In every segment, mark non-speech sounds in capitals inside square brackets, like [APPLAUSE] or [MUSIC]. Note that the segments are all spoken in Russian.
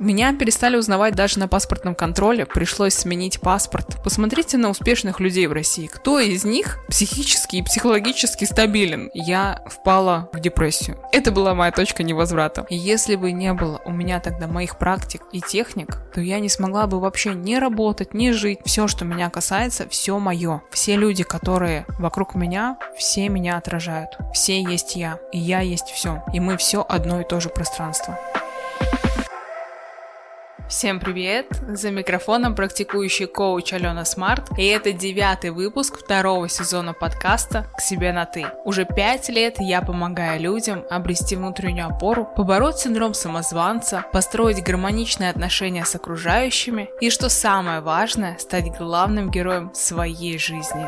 Меня перестали узнавать даже на паспортном контроле, пришлось сменить паспорт. Посмотрите на успешных людей в России. Кто из них психически и психологически стабилен? Я впала в депрессию. Это была моя точка невозврата. Если бы не было у меня тогда моих практик и техник, то я не смогла бы вообще не работать, не жить. Все, что меня касается, все мое. Все люди, которые вокруг меня, все меня отражают. Все есть я, и я есть все. И мы все одно и то же пространство. Всем привет! За микрофоном практикующий коуч Алена Смарт, и это девятый выпуск второго сезона подкаста «К себе на ты». Уже пять лет я помогаю людям обрести внутреннюю опору, побороть синдром самозванца, построить гармоничные отношения с окружающими и, что самое важное, стать главным героем своей жизни.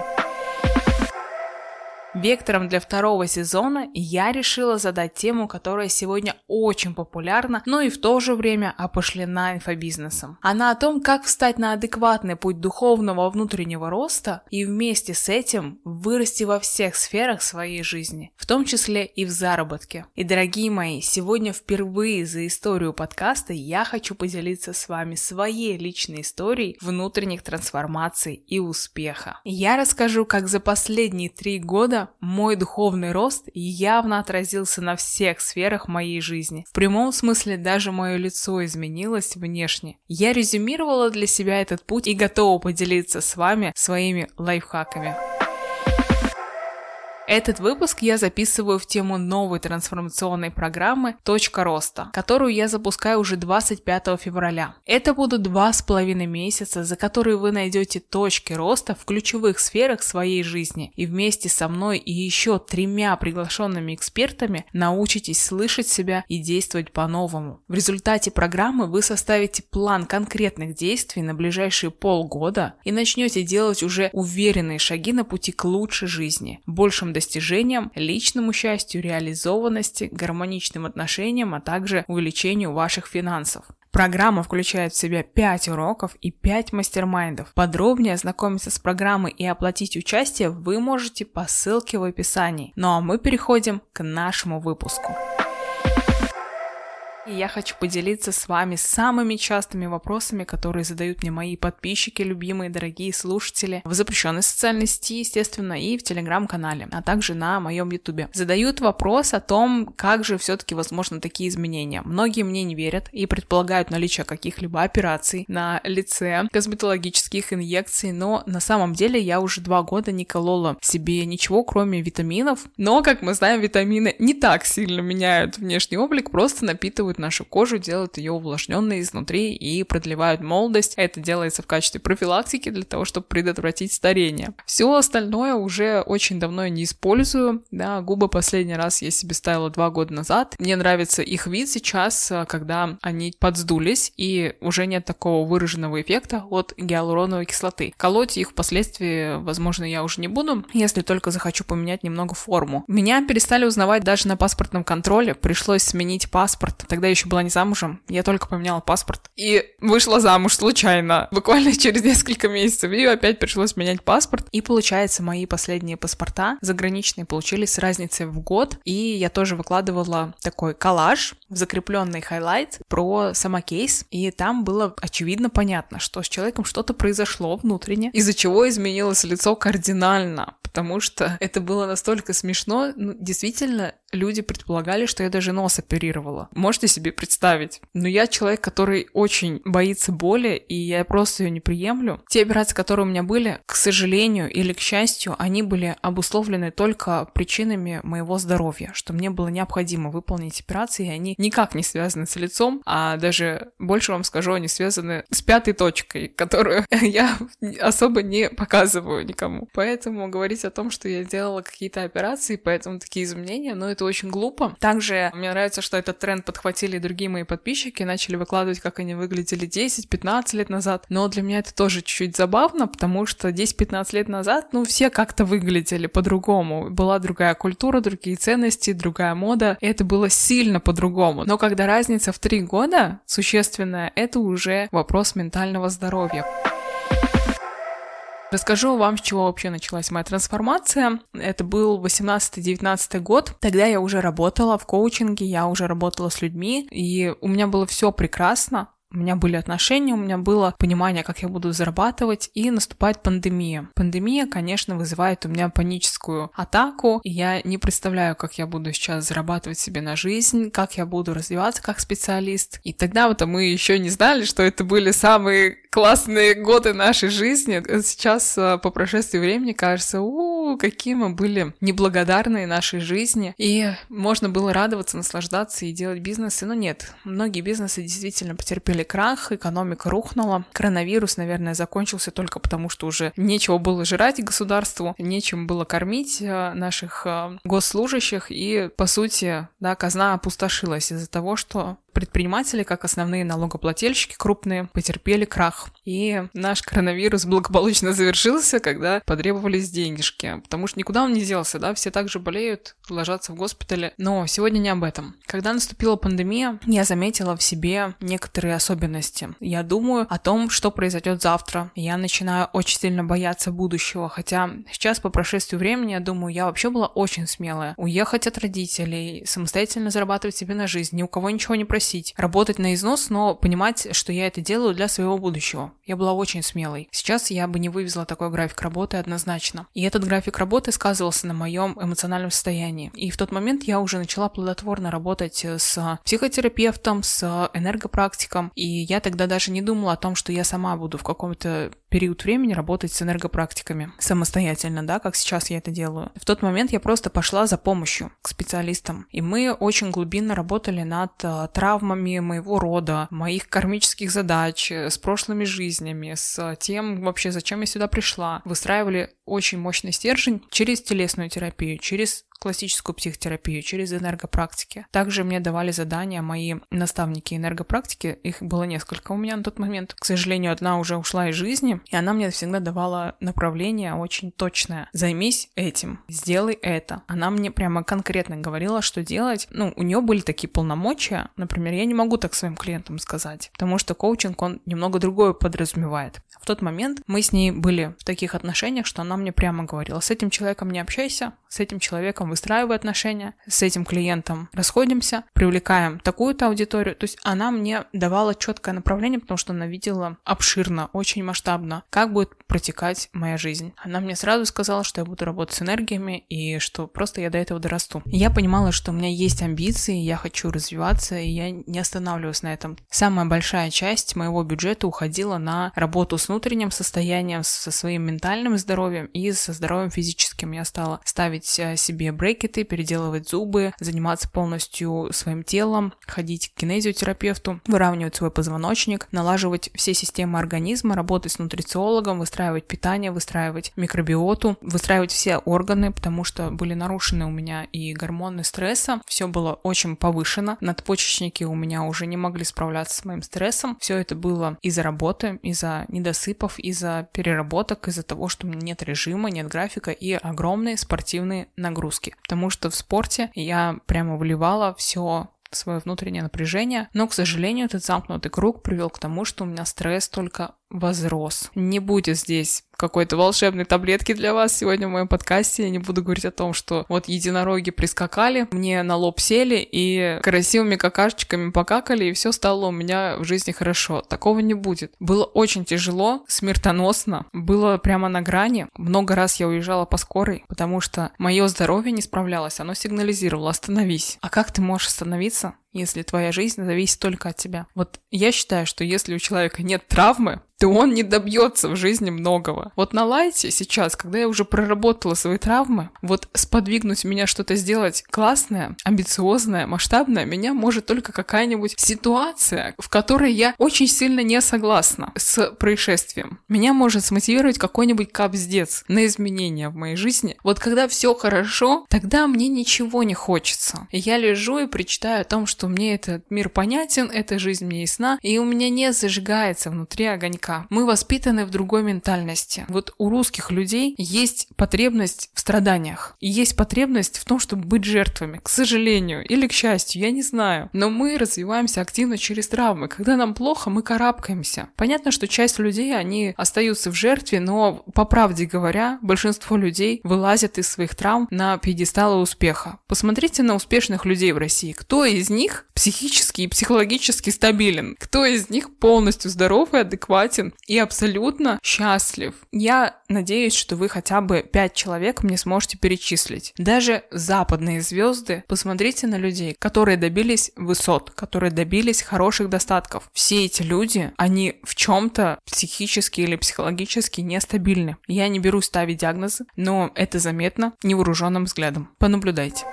Вектором для второго сезона я решила задать тему, которая сегодня очень популярна, но и в то же время опошлена инфобизнесом. Она о том, как встать на адекватный путь духовного внутреннего роста и вместе с этим вырасти во всех сферах своей жизни, в том числе и в заработке. И, дорогие мои, сегодня впервые за историю подкаста я хочу поделиться с вами своей личной историей внутренних трансформаций и успеха. Я расскажу, как за последние три года мой духовный рост явно отразился на всех сферах моей жизни. В прямом смысле даже мое лицо изменилось внешне. Я резюмировала для себя этот путь и готова поделиться с вами своими лайфхаками. Этот выпуск я записываю в тему новой трансформационной программы «Точка роста», которую я запускаю уже 25 февраля. Это будут два с половиной месяца, за которые вы найдете точки роста в ключевых сферах своей жизни и вместе со мной и еще тремя приглашенными экспертами научитесь слышать себя и действовать по-новому. В результате программы вы составите план конкретных действий на ближайшие полгода и начнете делать уже уверенные шаги на пути к лучшей жизни, большим достижениям личному счастью, реализованности, гармоничным отношениям, а также увеличению ваших финансов. Программа включает в себя 5 уроков и 5 мастер-майндов. Подробнее ознакомиться с программой и оплатить участие вы можете по ссылке в описании. Ну а мы переходим к нашему выпуску. И я хочу поделиться с вами самыми частыми вопросами, которые задают мне мои подписчики, любимые, дорогие слушатели в запрещенной социальной сети, естественно, и в телеграм-канале, а также на моем ютубе. Задают вопрос о том, как же все-таки возможны такие изменения. Многие мне не верят и предполагают наличие каких-либо операций на лице, косметологических инъекций, но на самом деле я уже два года не колола себе ничего, кроме витаминов. Но, как мы знаем, витамины не так сильно меняют внешний облик, просто напитывают формируют нашу кожу, делают ее увлажненной изнутри и продлевают молодость. Это делается в качестве профилактики для того, чтобы предотвратить старение. Все остальное уже очень давно не использую. Да, губы последний раз я себе ставила два года назад. Мне нравится их вид сейчас, когда они подсдулись и уже нет такого выраженного эффекта от гиалуроновой кислоты. Колоть их впоследствии, возможно, я уже не буду, если только захочу поменять немного форму. Меня перестали узнавать даже на паспортном контроле, пришлось сменить паспорт. Тогда еще была не замужем, я только поменяла паспорт. И вышла замуж случайно, [LAUGHS] буквально через несколько месяцев. И опять пришлось менять паспорт. И получается, мои последние паспорта заграничные получились с разницей в год. И я тоже выкладывала такой коллаж в закрепленный хайлайт про самокейс. И там было очевидно понятно, что с человеком что-то произошло внутренне, из-за чего изменилось лицо кардинально. Потому что это было настолько смешно. Ну, действительно, люди предполагали, что я даже нос оперировала. Можете себе представить? Но я человек, который очень боится боли, и я просто ее не приемлю. Те операции, которые у меня были, к сожалению или к счастью, они были обусловлены только причинами моего здоровья, что мне было необходимо выполнить операции, и они никак не связаны с лицом, а даже больше вам скажу, они связаны с пятой точкой, которую [LAUGHS] я особо не показываю никому. Поэтому говорить о том, что я делала какие-то операции, поэтому такие изменения, но это это очень глупо. Также мне нравится, что этот тренд подхватили и другие мои подписчики, начали выкладывать, как они выглядели 10-15 лет назад. Но для меня это тоже чуть-чуть забавно, потому что 10-15 лет назад, ну, все как-то выглядели по-другому. Была другая культура, другие ценности, другая мода. И это было сильно по-другому. Но когда разница в 3 года существенная, это уже вопрос ментального здоровья. Расскажу вам, с чего вообще началась моя трансформация. Это был 18-19 год. Тогда я уже работала в коучинге, я уже работала с людьми, и у меня было все прекрасно у меня были отношения, у меня было понимание, как я буду зарабатывать, и наступает пандемия. Пандемия, конечно, вызывает у меня паническую атаку, и я не представляю, как я буду сейчас зарабатывать себе на жизнь, как я буду развиваться как специалист. И тогда вот мы еще не знали, что это были самые классные годы нашей жизни. Сейчас э, по прошествии времени кажется, у, какие мы были неблагодарные нашей жизни. И можно было радоваться, наслаждаться и делать бизнесы, но нет. Многие бизнесы действительно потерпели крах, экономика рухнула. Коронавирус, наверное, закончился только потому, что уже нечего было жрать государству, нечем было кормить э, наших э, госслужащих, и, по сути, да, казна опустошилась из-за того, что Предприниматели, как основные налогоплательщики крупные, потерпели крах. И наш коронавирус благополучно завершился, когда потребовались денежки. Потому что никуда он не делся, да, все также болеют, ложатся в госпитале. Но сегодня не об этом. Когда наступила пандемия, я заметила в себе некоторые особенности. Я думаю о том, что произойдет завтра. Я начинаю очень сильно бояться будущего. Хотя сейчас, по прошествию времени, я думаю, я вообще была очень смелая. Уехать от родителей, самостоятельно зарабатывать себе на жизнь, ни у кого ничего не просить просить, работать на износ, но понимать, что я это делаю для своего будущего. Я была очень смелой. Сейчас я бы не вывезла такой график работы однозначно. И этот график работы сказывался на моем эмоциональном состоянии. И в тот момент я уже начала плодотворно работать с психотерапевтом, с энергопрактиком. И я тогда даже не думала о том, что я сама буду в каком-то период времени работать с энергопрактиками самостоятельно, да, как сейчас я это делаю. В тот момент я просто пошла за помощью к специалистам. И мы очень глубинно работали над э, травмой травмами моего рода, моих кармических задач, э, с прошлыми жизнями, с тем вообще, зачем я сюда пришла. Выстраивали очень мощный стержень через телесную терапию, через классическую психотерапию, через энергопрактики. Также мне давали задания мои наставники энергопрактики, их было несколько у меня на тот момент. К сожалению, одна уже ушла из жизни, и она мне всегда давала направление очень точное. Займись этим, сделай это. Она мне прямо конкретно говорила, что делать. Ну, у нее были такие полномочия, например, я не могу так своим клиентам сказать, потому что коучинг, он немного другое подразумевает. В тот момент мы с ней были в таких отношениях, что она мне прямо говорила, с этим человеком не общайся, с этим человеком выстраиваю отношения, с этим клиентом расходимся, привлекаем такую-то аудиторию. То есть она мне давала четкое направление, потому что она видела обширно, очень масштабно, как будет протекать моя жизнь. Она мне сразу сказала, что я буду работать с энергиями и что просто я до этого дорасту. я понимала, что у меня есть амбиции, я хочу развиваться, и я не останавливаюсь на этом. Самая большая часть моего бюджета уходила на работу с внутренним состоянием, со своим ментальным здоровьем и со здоровьем физическим. Я стала ставить э, себе брекеты, переделывать зубы, заниматься полностью своим телом, ходить к кинезиотерапевту, выравнивать свой позвоночник, налаживать все системы организма, работать с нутрициологом, выстраивать питание, выстраивать микробиоту, выстраивать все органы, потому что были нарушены у меня и гормоны стресса, все было очень повышено, надпочечники у меня уже не могли справляться с моим стрессом, все это было из-за работы, из-за недосыпов, из-за переработок, из-за того, что у меня нет режима, нет графика и огромные спортивные нагрузки потому что в спорте я прямо выливала все свое внутреннее напряжение, но, к сожалению, этот замкнутый круг привел к тому, что у меня стресс только возрос. Не будет здесь какой-то волшебной таблетки для вас сегодня в моем подкасте. Я не буду говорить о том, что вот единороги прискакали, мне на лоб сели и красивыми какашечками покакали, и все стало у меня в жизни хорошо. Такого не будет. Было очень тяжело, смертоносно, было прямо на грани. Много раз я уезжала по скорой, потому что мое здоровье не справлялось, оно сигнализировало «остановись». А как ты можешь остановиться, если твоя жизнь зависит только от тебя. Вот я считаю, что если у человека нет травмы, то он не добьется в жизни многого. Вот на лайте сейчас, когда я уже проработала свои травмы, вот сподвигнуть меня что-то сделать классное, амбициозное, масштабное, меня может только какая-нибудь ситуация, в которой я очень сильно не согласна с происшествием. Меня может смотивировать какой-нибудь капздец на изменения в моей жизни. Вот когда все хорошо, тогда мне ничего не хочется. Я лежу и причитаю о том, что мне этот мир понятен, эта жизнь мне ясна, и у меня не зажигается внутри огонька. Мы воспитаны в другой ментальности. Вот у русских людей есть потребность в страданиях. И есть потребность в том, чтобы быть жертвами. К сожалению или к счастью, я не знаю. Но мы развиваемся активно через травмы. Когда нам плохо, мы карабкаемся. Понятно, что часть людей, они остаются в жертве, но по правде говоря, большинство людей вылазят из своих травм на пьедесталы успеха. Посмотрите на успешных людей в России. Кто из них них психически и психологически стабилен? Кто из них полностью здоров и адекватен и абсолютно счастлив? Я надеюсь, что вы хотя бы пять человек мне сможете перечислить. Даже западные звезды, посмотрите на людей, которые добились высот, которые добились хороших достатков. Все эти люди, они в чем-то психически или психологически нестабильны. Я не берусь ставить диагнозы, но это заметно невооруженным взглядом. Понаблюдайте.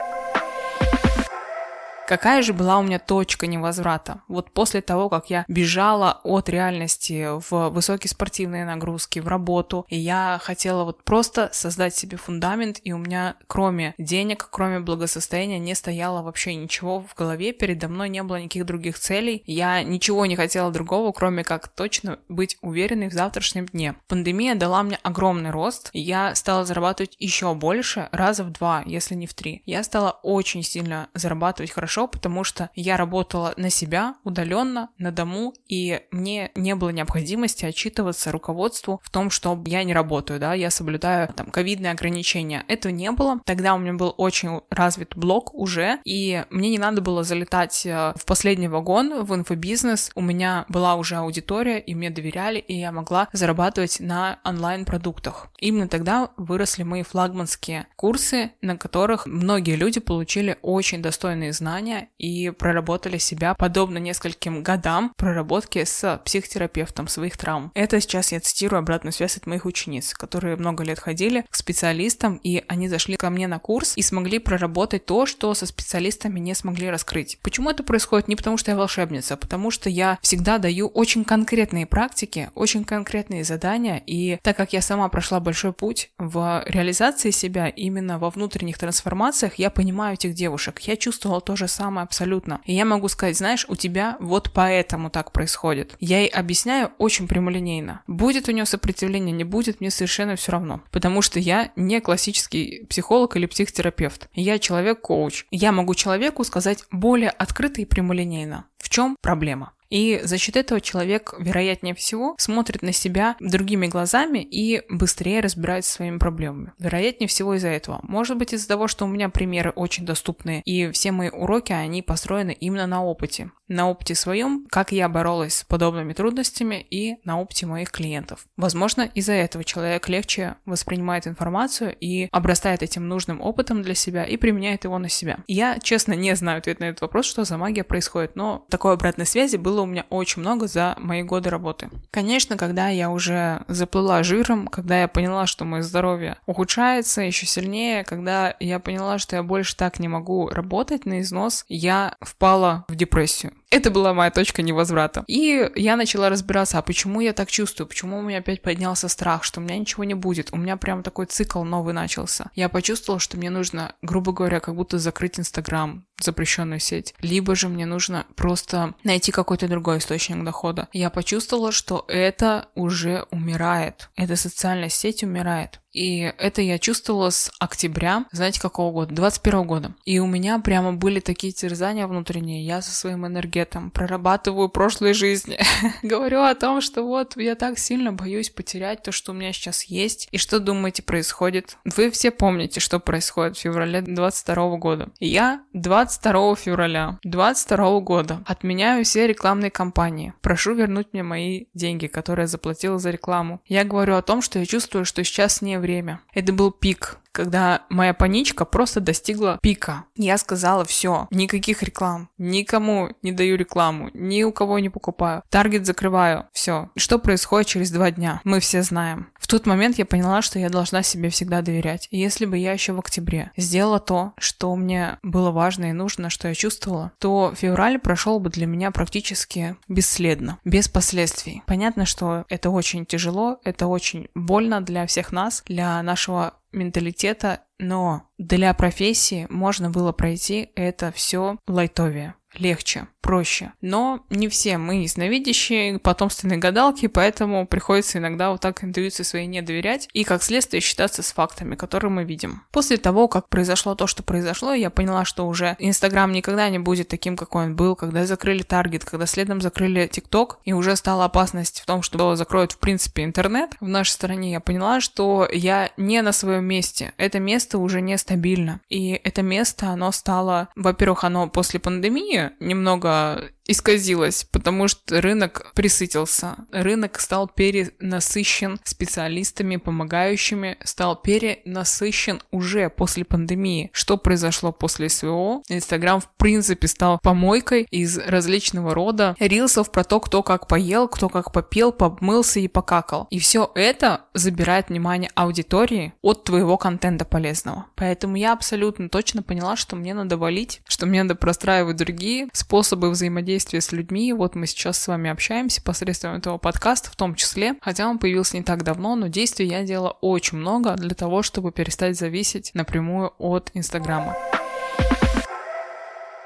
Какая же была у меня точка невозврата? Вот после того, как я бежала от реальности в высокие спортивные нагрузки, в работу, и я хотела вот просто создать себе фундамент, и у меня кроме денег, кроме благосостояния не стояло вообще ничего в голове, передо мной не было никаких других целей, я ничего не хотела другого, кроме как точно быть уверенной в завтрашнем дне. Пандемия дала мне огромный рост, я стала зарабатывать еще больше, раза в два, если не в три. Я стала очень сильно зарабатывать хорошо, хорошо, потому что я работала на себя удаленно, на дому, и мне не было необходимости отчитываться руководству в том, что я не работаю, да, я соблюдаю там ковидные ограничения. Этого не было. Тогда у меня был очень развит блог уже, и мне не надо было залетать э, в последний вагон в инфобизнес. У меня была уже аудитория, и мне доверяли, и я могла зарабатывать на онлайн-продуктах. Именно тогда выросли мои флагманские курсы, на которых многие люди получили очень достойные знания, знания и проработали себя подобно нескольким годам проработки с психотерапевтом своих травм. Это сейчас я цитирую обратную связь от моих учениц, которые много лет ходили к специалистам, и они зашли ко мне на курс и смогли проработать то, что со специалистами не смогли раскрыть. Почему это происходит? Не потому, что я волшебница, а потому что я всегда даю очень конкретные практики, очень конкретные задания, и так как я сама прошла большой путь в реализации себя именно во внутренних трансформациях, я понимаю этих девушек. Я чувствовала то же самое абсолютно. И я могу сказать, знаешь, у тебя вот поэтому так происходит. Я ей объясняю очень прямолинейно. Будет у нее сопротивление, не будет, мне совершенно все равно. Потому что я не классический психолог или психотерапевт. Я человек-коуч. Я могу человеку сказать более открыто и прямолинейно. В чем проблема? И за счет этого человек, вероятнее всего, смотрит на себя другими глазами и быстрее разбирается со своими проблемами. Вероятнее всего из-за этого. Может быть из-за того, что у меня примеры очень доступные, и все мои уроки, они построены именно на опыте. На опыте своем, как я боролась с подобными трудностями и на опыте моих клиентов. Возможно, из-за этого человек легче воспринимает информацию и обрастает этим нужным опытом для себя и применяет его на себя. Я, честно, не знаю ответ на этот вопрос, что за магия происходит, но такой обратной связи было было у меня очень много за мои годы работы. Конечно, когда я уже заплыла жиром, когда я поняла, что мое здоровье ухудшается еще сильнее, когда я поняла, что я больше так не могу работать на износ, я впала в депрессию. Это была моя точка невозврата. И я начала разбираться, а почему я так чувствую, почему у меня опять поднялся страх, что у меня ничего не будет. У меня прям такой цикл новый начался. Я почувствовала, что мне нужно, грубо говоря, как будто закрыть Инстаграм, запрещенную сеть, либо же мне нужно просто найти какой-то другой источник дохода. Я почувствовала, что это уже умирает. Эта социальная сеть умирает. И это я чувствовала с октября, знаете, какого года? 21 года. И у меня прямо были такие терзания внутренние. Я со своим энергетом прорабатываю прошлой жизни. [LAUGHS] Говорю о том, что вот я так сильно боюсь потерять то, что у меня сейчас есть. И что думаете происходит? Вы все помните, что происходит в феврале 22 года. Я 22 февраля 22 года отменяю все рекламные кампании. Прошу вернуть мне мои деньги, которые я заплатила за рекламу. Я говорю о том, что я чувствую, что сейчас не время. Это был пик когда моя паничка просто достигла пика. Я сказала, все, никаких реклам, никому не даю рекламу, ни у кого не покупаю. Таргет закрываю, все. Что происходит через два дня? Мы все знаем. В тот момент я поняла, что я должна себе всегда доверять. Если бы я еще в октябре сделала то, что мне было важно и нужно, что я чувствовала, то февраль прошел бы для меня практически бесследно, без последствий. Понятно, что это очень тяжело, это очень больно для всех нас, для нашего менталитета, но для профессии можно было пройти это все лайтовее, легче. Проще. Но не все мы ясновидящие, потомственные гадалки, поэтому приходится иногда вот так интуиции своей не доверять и, как следствие, считаться с фактами, которые мы видим. После того, как произошло то, что произошло, я поняла, что уже Инстаграм никогда не будет таким, какой он был, когда закрыли Таргет, когда следом закрыли ТикТок, и уже стала опасность в том, что закроют, в принципе, интернет в нашей стране, я поняла, что я не на своем месте. Это место уже нестабильно. И это место, оно стало, во-первых, оно после пандемии немного über исказилось, потому что рынок присытился. Рынок стал перенасыщен специалистами, помогающими, стал перенасыщен уже после пандемии. Что произошло после СВО? Инстаграм в принципе стал помойкой из различного рода рилсов про то, кто как поел, кто как попил, помылся и покакал. И все это забирает внимание аудитории от твоего контента полезного. Поэтому я абсолютно точно поняла, что мне надо валить, что мне надо простраивать другие способы взаимодействия взаимодействие с людьми. Вот мы сейчас с вами общаемся посредством этого подкаста в том числе, хотя он появился не так давно, но действий я делала очень много для того, чтобы перестать зависеть напрямую от Инстаграма.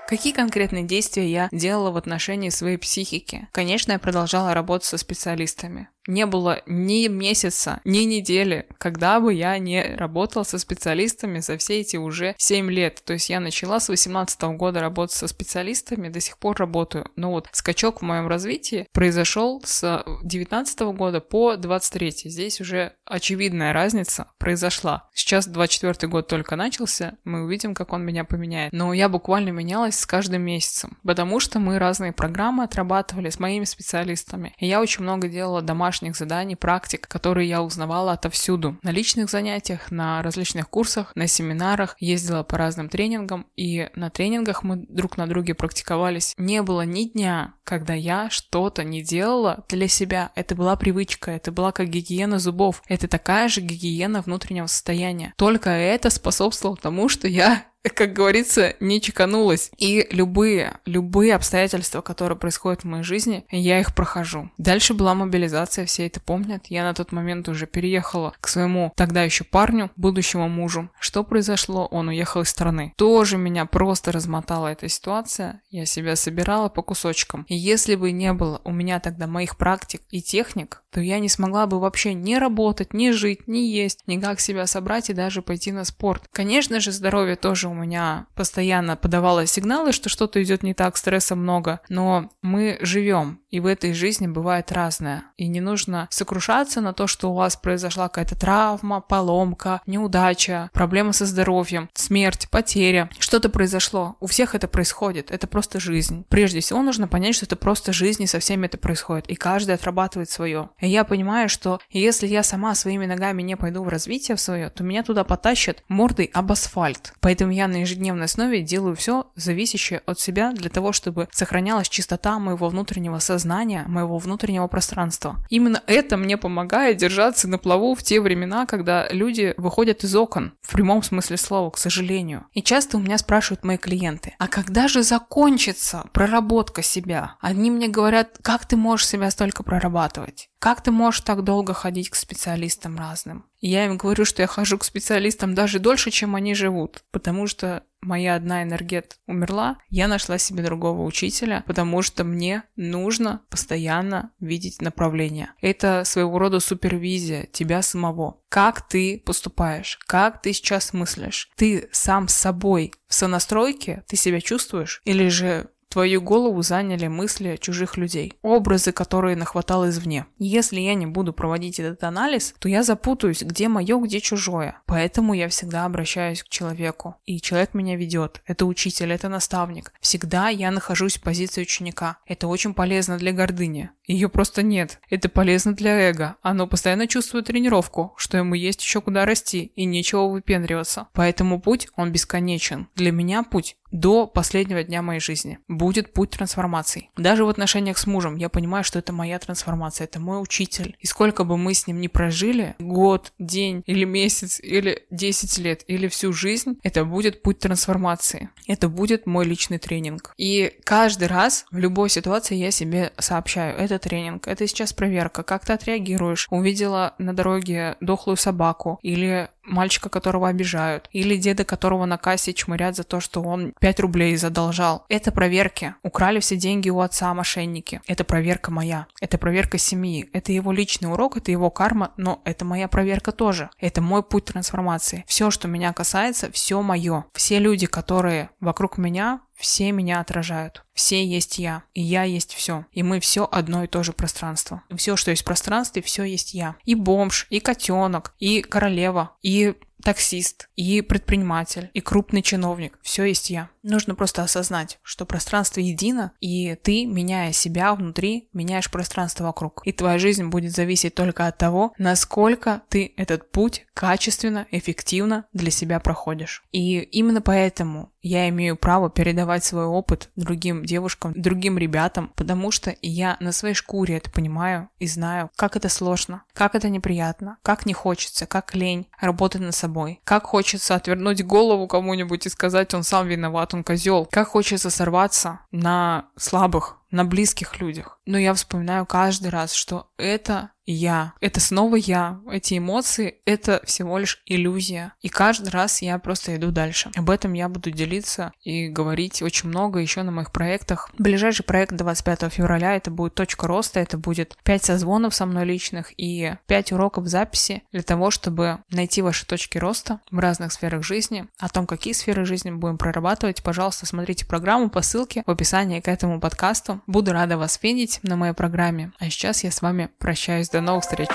Какие конкретные действия я делала в отношении своей психики? Конечно, я продолжала работать со специалистами не было ни месяца, ни недели, когда бы я не работала со специалистами за все эти уже 7 лет. То есть я начала с 18 года работать со специалистами, до сих пор работаю. Но вот скачок в моем развитии произошел с 19 года по 23. Здесь уже очевидная разница произошла. Сейчас 24 год только начался, мы увидим, как он меня поменяет. Но я буквально менялась с каждым месяцем, потому что мы разные программы отрабатывали с моими специалистами. И я очень много делала домашних домашних заданий, практик, которые я узнавала отовсюду. На личных занятиях, на различных курсах, на семинарах, ездила по разным тренингам, и на тренингах мы друг на друге практиковались. Не было ни дня, когда я что-то не делала для себя. Это была привычка, это была как гигиена зубов. Это такая же гигиена внутреннего состояния. Только это способствовало тому, что я [LAUGHS] как говорится, не чеканулась. И любые, любые обстоятельства, которые происходят в моей жизни, я их прохожу. Дальше была мобилизация, все это помнят. Я на тот момент уже переехала к своему тогда еще парню, будущему мужу. Что произошло? Он уехал из страны. Тоже меня просто размотала эта ситуация. Я себя собирала по кусочкам. И если бы не было у меня тогда моих практик и техник, то я не смогла бы вообще не работать, не жить, не есть, никак себя собрать и даже пойти на спорт. Конечно же, здоровье тоже у меня постоянно подавало сигналы, что что-то идет не так, стресса много, но мы живем, и в этой жизни бывает разное. И не нужно сокрушаться на то, что у вас произошла какая-то травма, поломка, неудача, проблема со здоровьем, смерть, потеря. Что-то произошло. У всех это происходит. Это просто жизнь. Прежде всего нужно понять, что это просто жизнь, и со всеми это происходит. И каждый отрабатывает свое. И я понимаю, что если я сама своими ногами не пойду в развитие в свое, то меня туда потащат мордой об асфальт. Поэтому я на ежедневной основе делаю все зависящее от себя для того, чтобы сохранялась чистота моего внутреннего сознания, моего внутреннего пространства. Именно это мне помогает держаться на плаву в те времена, когда люди выходят из окон, в прямом смысле слова, к сожалению. И часто у меня спрашивают мои клиенты, а когда же закончится проработка себя? Они мне говорят, как ты можешь себя столько прорабатывать? Как ты можешь так долго ходить к специалистам разным? И я им говорю, что я хожу к специалистам даже дольше, чем они живут, потому что моя одна энергет умерла, я нашла себе другого учителя, потому что мне нужно постоянно видеть направление. Это своего рода супервизия тебя самого. Как ты поступаешь? Как ты сейчас мыслишь? Ты сам с собой в сонастройке? Ты себя чувствуешь? Или же Твою голову заняли мысли чужих людей, образы, которые нахватал извне. Если я не буду проводить этот анализ, то я запутаюсь, где мое, где чужое. Поэтому я всегда обращаюсь к человеку. И человек меня ведет. Это учитель, это наставник. Всегда я нахожусь в позиции ученика. Это очень полезно для гордыни. Ее просто нет. Это полезно для эго. Оно постоянно чувствует тренировку, что ему есть еще куда расти и нечего выпендриваться. Поэтому путь, он бесконечен. Для меня путь до последнего дня моей жизни. Будет путь трансформации. Даже в отношениях с мужем я понимаю, что это моя трансформация, это мой учитель. И сколько бы мы с ним ни прожили, год, день или месяц, или 10 лет, или всю жизнь, это будет путь трансформации. Это будет мой личный тренинг. И каждый раз в любой ситуации я себе сообщаю, это тренинг, это сейчас проверка, как ты отреагируешь. Увидела на дороге дохлую собаку или мальчика, которого обижают, или деда, которого на кассе чмырят за то, что он 5 рублей задолжал. Это проверки. Украли все деньги у отца мошенники. Это проверка моя. Это проверка семьи. Это его личный урок, это его карма, но это моя проверка тоже. Это мой путь трансформации. Все, что меня касается, все мое. Все люди, которые вокруг меня, все меня отражают. Все есть я, и я есть все. И мы все одно и то же пространство. Все, что есть в пространстве, все есть я. И бомж, и котенок, и королева, и таксист, и предприниматель, и крупный чиновник. Все есть я. Нужно просто осознать, что пространство едино, и ты, меняя себя внутри, меняешь пространство вокруг. И твоя жизнь будет зависеть только от того, насколько ты этот путь качественно, эффективно для себя проходишь. И именно поэтому я имею право передавать свой опыт другим девушкам, другим ребятам, потому что я на своей шкуре это понимаю и знаю, как это сложно, как это неприятно, как не хочется, как лень работать над собой, как хочется отвернуть голову кому-нибудь и сказать, он сам виноват, он козел, как хочется сорваться на слабых, на близких людях. Но я вспоминаю каждый раз, что это я. Это снова я. Эти эмоции — это всего лишь иллюзия. И каждый раз я просто иду дальше. Об этом я буду делиться и говорить очень много еще на моих проектах. Ближайший проект 25 февраля — это будет точка роста, это будет 5 созвонов со мной личных и 5 уроков записи для того, чтобы найти ваши точки роста в разных сферах жизни. О том, какие сферы жизни мы будем прорабатывать, пожалуйста, смотрите программу по ссылке в описании к этому подкасту. Буду рада вас видеть на моей программе. А сейчас я с вами прощаюсь. До новых встреч!